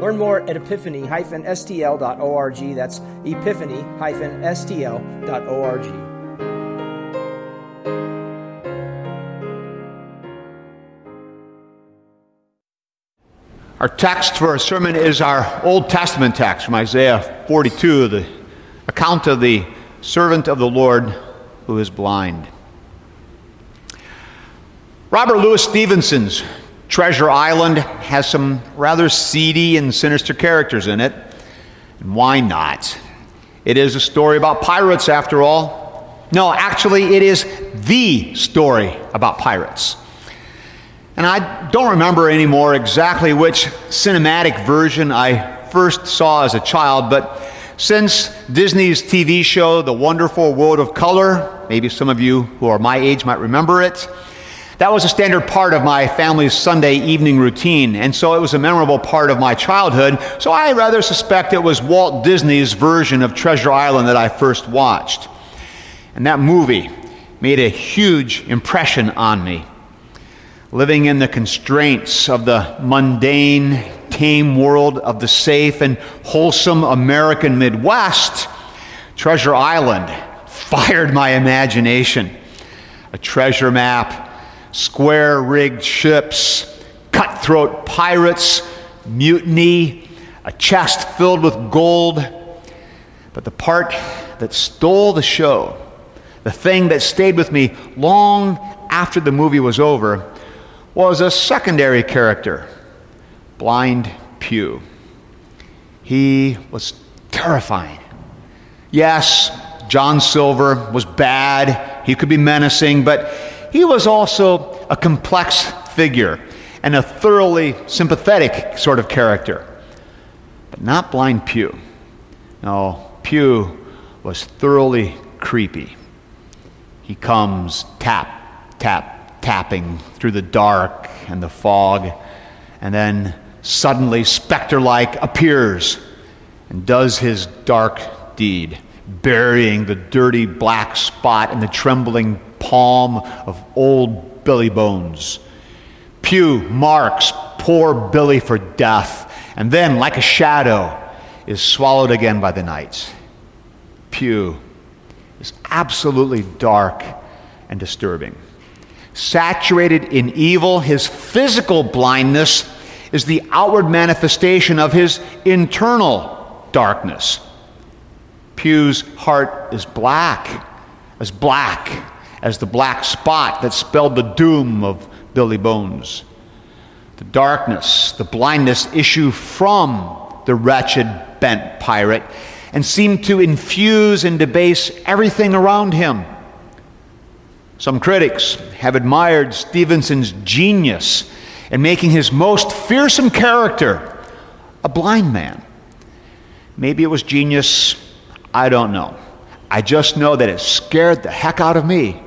Learn more at epiphany-stl.org. That's epiphany-stl.org. Our text for our sermon is our Old Testament text from Isaiah 42, the account of the servant of the Lord who is blind. Robert Louis Stevenson's Treasure Island has some rather seedy and sinister characters in it. And why not? It is a story about pirates, after all. No, actually, it is the story about pirates. And I don't remember anymore exactly which cinematic version I first saw as a child, but since Disney's TV show, The Wonderful World of Color, maybe some of you who are my age might remember it, that was a standard part of my family's Sunday evening routine, and so it was a memorable part of my childhood. So I rather suspect it was Walt Disney's version of Treasure Island that I first watched. And that movie made a huge impression on me. Living in the constraints of the mundane, tame world of the safe and wholesome American Midwest, Treasure Island fired my imagination. A treasure map square rigged ships, cutthroat pirates, mutiny, a chest filled with gold. But the part that stole the show, the thing that stayed with me long after the movie was over, was a secondary character, Blind Pew. He was terrifying. Yes, John Silver was bad, he could be menacing, but he was also a complex figure and a thoroughly sympathetic sort of character, but not Blind Pew. No, Pew was thoroughly creepy. He comes tap, tap, tapping through the dark and the fog, and then suddenly, specter like, appears and does his dark deed, burying the dirty black spot in the trembling palm of old Billy Bones. Pew marks poor Billy for death, and then, like a shadow, is swallowed again by the night. Pew is absolutely dark and disturbing. Saturated in evil, his physical blindness is the outward manifestation of his internal darkness. Pew's heart is black, as black as the black spot that spelled the doom of Billy Bones. The darkness, the blindness issue from the wretched, bent pirate and seem to infuse and debase everything around him. Some critics have admired Stevenson's genius in making his most fearsome character a blind man. Maybe it was genius, I don't know. I just know that it scared the heck out of me.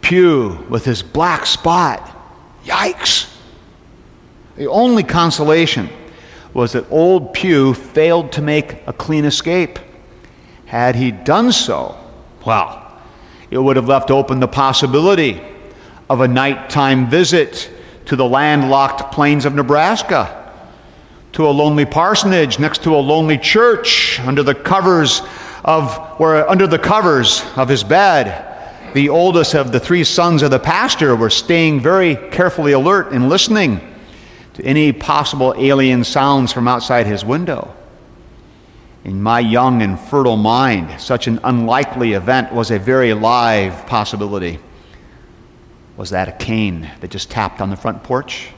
Pew with his black spot. Yikes! The only consolation was that old Pew failed to make a clean escape. Had he done so, well, it would have left open the possibility of a nighttime visit to the landlocked plains of Nebraska, to a lonely parsonage next to a lonely church under the covers of where under the covers of his bed the oldest of the three sons of the pastor were staying very carefully alert and listening to any possible alien sounds from outside his window. In my young and fertile mind, such an unlikely event was a very live possibility. Was that a cane that just tapped on the front porch?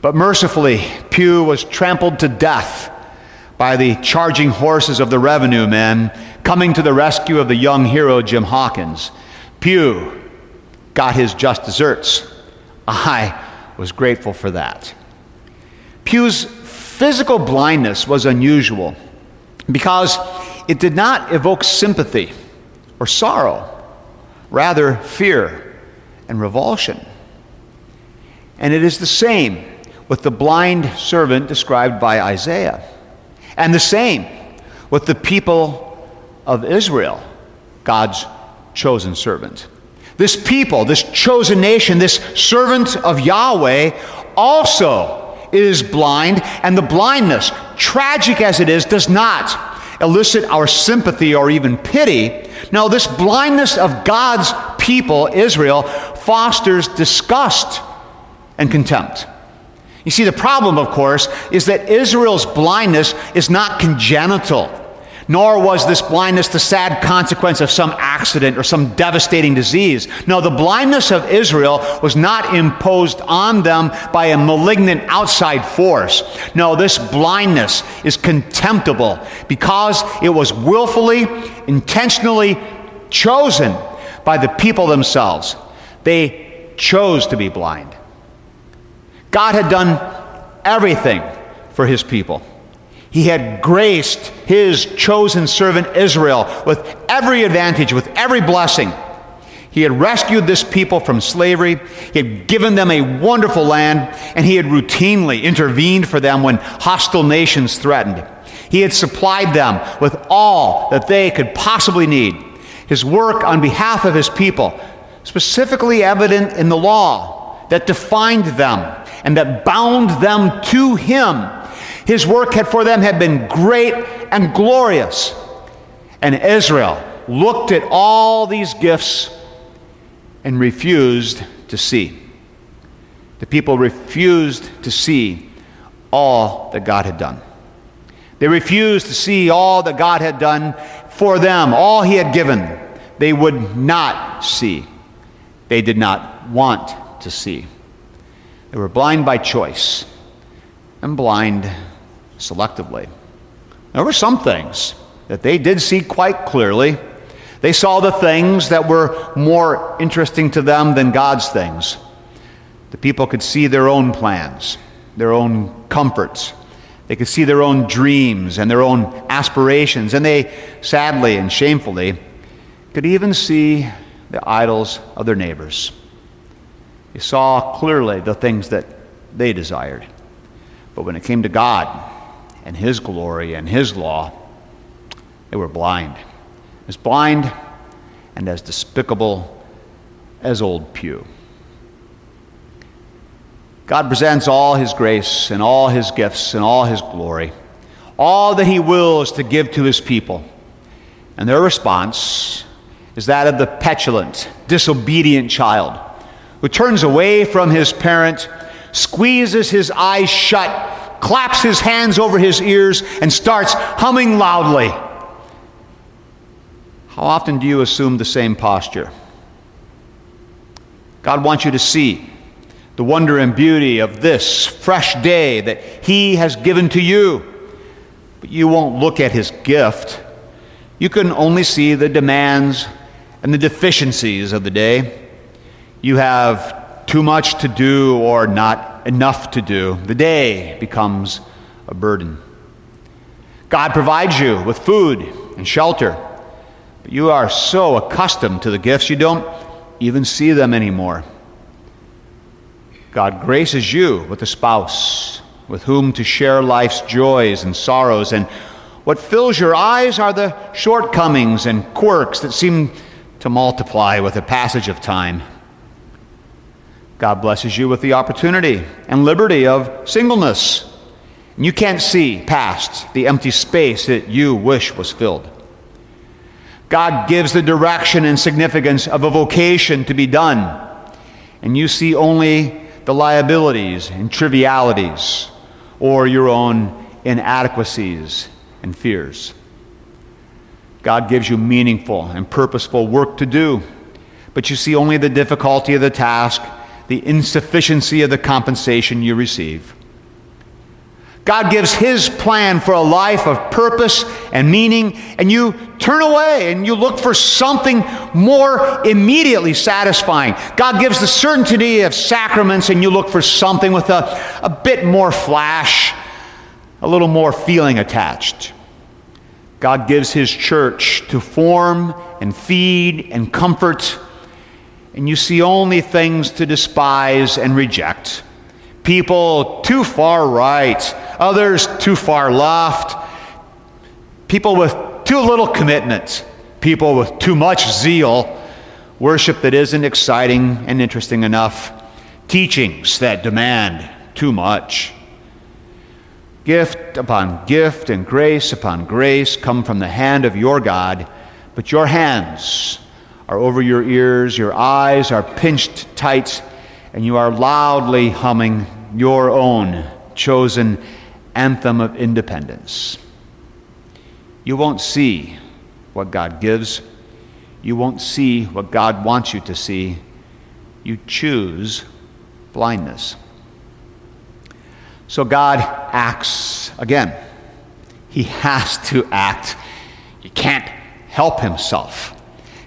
But mercifully, Pew was trampled to death by the charging horses of the revenue men coming to the rescue of the young hero Jim Hawkins. Pew got his just desserts. I was grateful for that. Pew's physical blindness was unusual because it did not evoke sympathy or sorrow, rather, fear and revulsion. And it is the same with the blind servant described by Isaiah, and the same with the people of Israel, God's chosen servant. This people, this chosen nation, this servant of Yahweh also is blind, and the blindness, tragic as it is, does not elicit our sympathy or even pity. No, this blindness of God's people, Israel, fosters disgust and contempt. You see, the problem, of course, is that Israel's blindness is not congenital nor was this blindness the sad consequence of some accident or some devastating disease. No, the blindness of Israel was not imposed on them by a malignant outside force. No, this blindness is contemptible because it was willfully, intentionally chosen by the people themselves. They chose to be blind. God had done everything for his people. He had graced his chosen servant Israel with every advantage, with every blessing. He had rescued this people from slavery. He had given them a wonderful land, and he had routinely intervened for them when hostile nations threatened. He had supplied them with all that they could possibly need. His work on behalf of his people, specifically evident in the law that defined them and that bound them to him his work had for them had been great and glorious. And Israel looked at all these gifts and refused to see. The people refused to see all that God had done. They refused to see all that God had done for them, all He had given. They would not see. They did not want to see. They were blind by choice and blind selectively. There were some things that they did see quite clearly. They saw the things that were more interesting to them than God's things. The people could see their own plans, their own comforts. They could see their own dreams and their own aspirations. And they, sadly and shamefully, could even see the idols of their neighbors. They saw clearly the things that they desired. But when it came to God, and His glory and His law, they were blind. As blind and as despicable as old Pew. God presents all His grace and all His gifts and all His glory, all that He wills to give to His people. And their response is that of the petulant, disobedient child who turns away from his parent, squeezes his eyes shut, claps his hands over his ears, and starts humming loudly. How often do you assume the same posture? God wants you to see the wonder and beauty of this fresh day that He has given to you. But you won't look at His gift. You can only see the demands and the deficiencies of the day. You have too much to do or not enough to do. The day becomes a burden. God provides you with food and shelter, but you are so accustomed to the gifts you don't even see them anymore. God graces you with a spouse with whom to share life's joys and sorrows, and what fills your eyes are the shortcomings and quirks that seem to multiply with the passage of time. God blesses you with the opportunity and liberty of singleness. You can't see past the empty space that you wish was filled. God gives the direction and significance of a vocation to be done, and you see only the liabilities and trivialities or your own inadequacies and fears. God gives you meaningful and purposeful work to do, but you see only the difficulty of the task the insufficiency of the compensation you receive. God gives His plan for a life of purpose and meaning, and you turn away and you look for something more immediately satisfying. God gives the certainty of sacraments, and you look for something with a, a bit more flash. a little more feeling attached. God gives His church to form and feed and comfort, and you see only things to despise and reject. People too far right, others too far left, people with too little commitment, people with too much zeal, worship that isn't exciting and interesting enough, teachings that demand too much. Gift upon gift and grace upon grace come from the hand of your God, but your hands are over your ears, your eyes are pinched tight, and you are loudly humming your own chosen anthem of independence. You won't see what God gives. You won't see what God wants you to see. You choose blindness. So God acts again. He has to act. He can't help himself.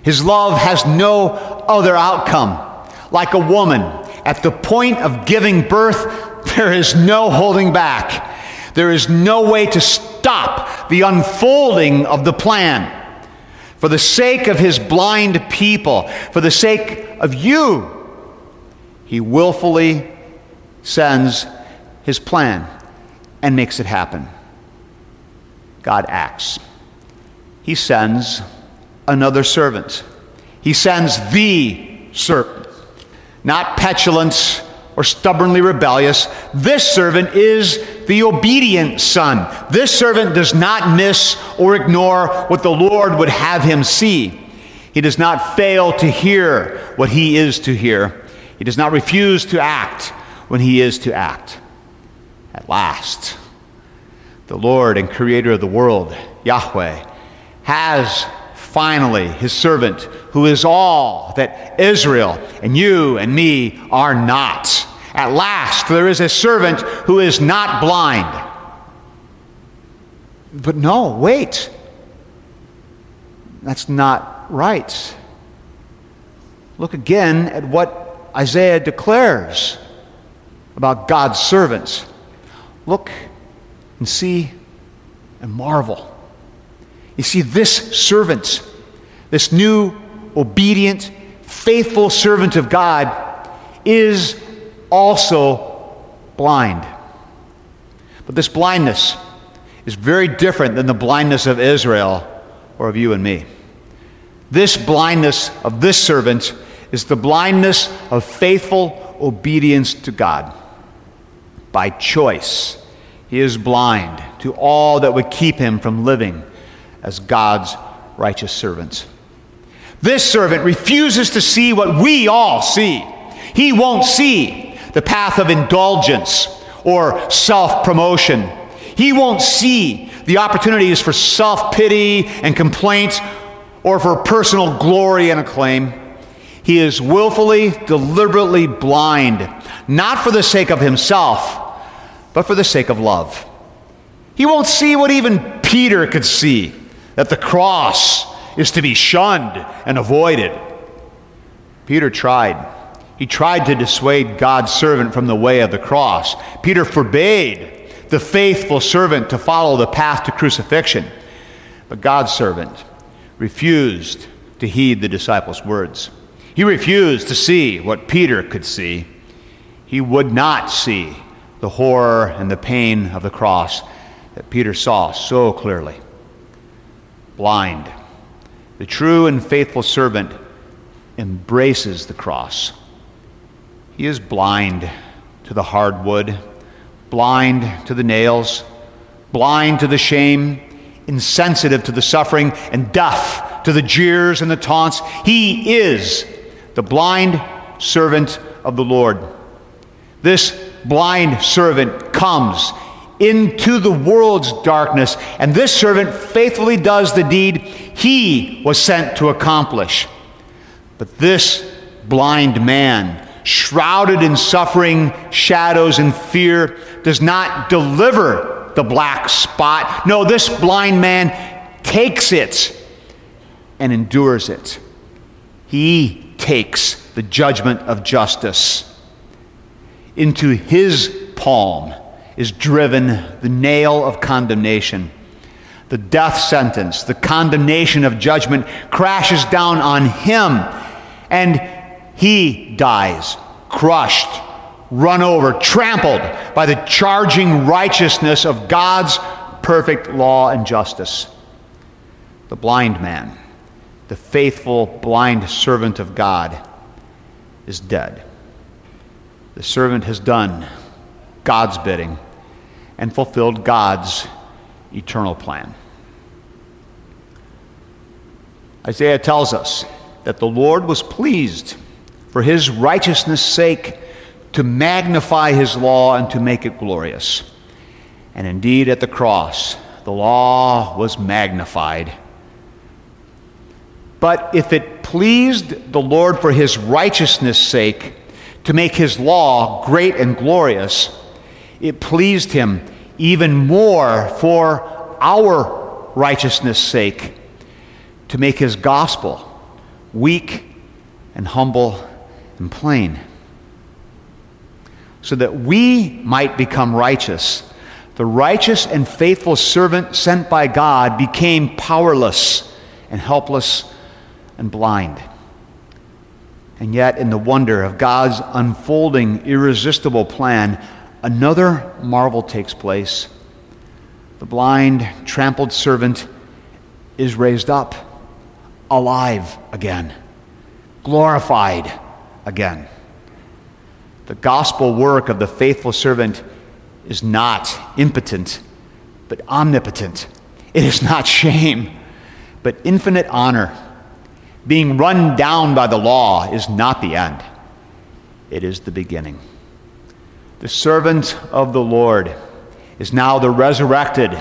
His love has no other outcome. Like a woman, at the point of giving birth, there is no holding back. There is no way to stop the unfolding of the plan. For the sake of his blind people, for the sake of you, he willfully sends his plan and makes it happen. God acts. He sends another servant. He sends the servant, not petulant or stubbornly rebellious. This servant is the obedient son. This servant does not miss or ignore what the Lord would have him see. He does not fail to hear what he is to hear. He does not refuse to act when he is to act. At last, the Lord and Creator of the world, Yahweh, has finally his servant who is all that Israel and you and me are not. At last, there is a servant who is not blind. But no, wait. That's not right. Look again at what Isaiah declares about God's servants. Look and see and marvel. You see, this servant, this new, obedient, faithful servant of God, is also blind. But this blindness is very different than the blindness of Israel or of you and me. This blindness of this servant is the blindness of faithful obedience to God by choice. He is blind to all that would keep him from living as God's righteous servants. This servant refuses to see what we all see. He won't see the path of indulgence or self promotion. He won't see the opportunities for self pity and complaint or for personal glory and acclaim. He is willfully, deliberately blind, not for the sake of himself but for the sake of love. He won't see what even Peter could see that the cross is to be shunned and avoided. Peter tried. He tried to dissuade God's servant from the way of the cross. Peter forbade the faithful servant to follow the path to crucifixion. But God's servant refused to heed the disciples' words. He refused to see what Peter could see. He would not see the horror and the pain of the cross that Peter saw so clearly. Blind. The true and faithful servant embraces the cross. He is blind to the hard wood, blind to the nails, blind to the shame, insensitive to the suffering, and deaf to the jeers and the taunts. He is the blind servant of the Lord. This blind servant comes into the world's darkness, and this servant faithfully does the deed he was sent to accomplish. But this blind man, shrouded in suffering, shadows, and fear, does not deliver the black spot. No, this blind man takes it and endures it. He takes the judgment of justice into his palm, is driven the nail of condemnation. The death sentence, the condemnation of judgment crashes down on him, and he dies, crushed, run over, trampled by the charging righteousness of God's perfect law and justice. The blind man, the faithful blind servant of God, is dead. The servant has done God's bidding and fulfilled God's eternal plan. Isaiah tells us that the Lord was pleased for his righteousness' sake to magnify his law and to make it glorious. And indeed, at the cross, the law was magnified. But if it pleased the Lord for his righteousness' sake to make his law great and glorious, it pleased him even more for our righteousness' sake to make his gospel weak and humble and plain, so that we might become righteous. The righteous and faithful servant sent by God became powerless and helpless and blind. And yet, in the wonder of God's unfolding, irresistible plan, another marvel takes place. The blind, trampled servant is raised up, alive again, glorified again. The gospel work of the faithful servant is not impotent, but omnipotent. It is not shame, but infinite honor. Being run down by the law is not the end, it is the beginning. The servant of the Lord is now the resurrected,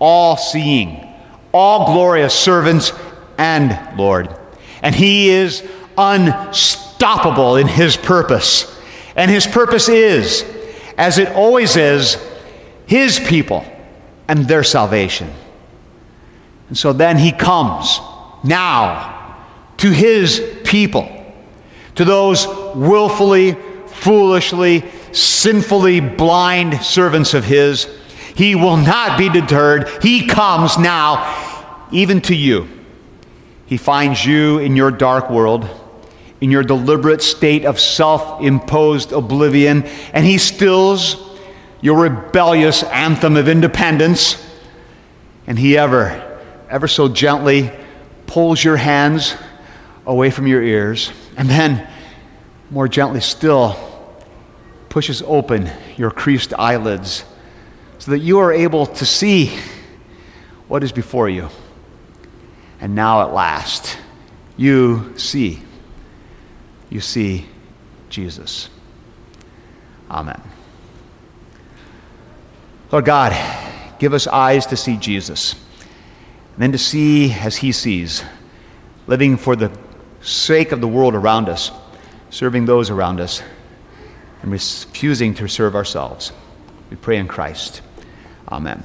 all seeing, all glorious servant and Lord. And he is unstoppable in his purpose. And his purpose is, as it always is, his people and their salvation. And so then he comes now to his people, to those willfully, foolishly, sinfully blind servants of his. He will not be deterred. He comes now, even to you. He finds you in your dark world, in your deliberate state of self imposed oblivion, and he stills your rebellious anthem of independence. And he ever, ever so gently pulls your hands away from your ears, and then, more gently still, pushes open your creased eyelids so that you are able to see what is before you. And now, at last, you see. You see Jesus. Amen. Lord God, give us eyes to see Jesus, and then to see as He sees, living for the sake of the world around us, serving those around us and refusing to serve ourselves. We pray in Christ. Amen.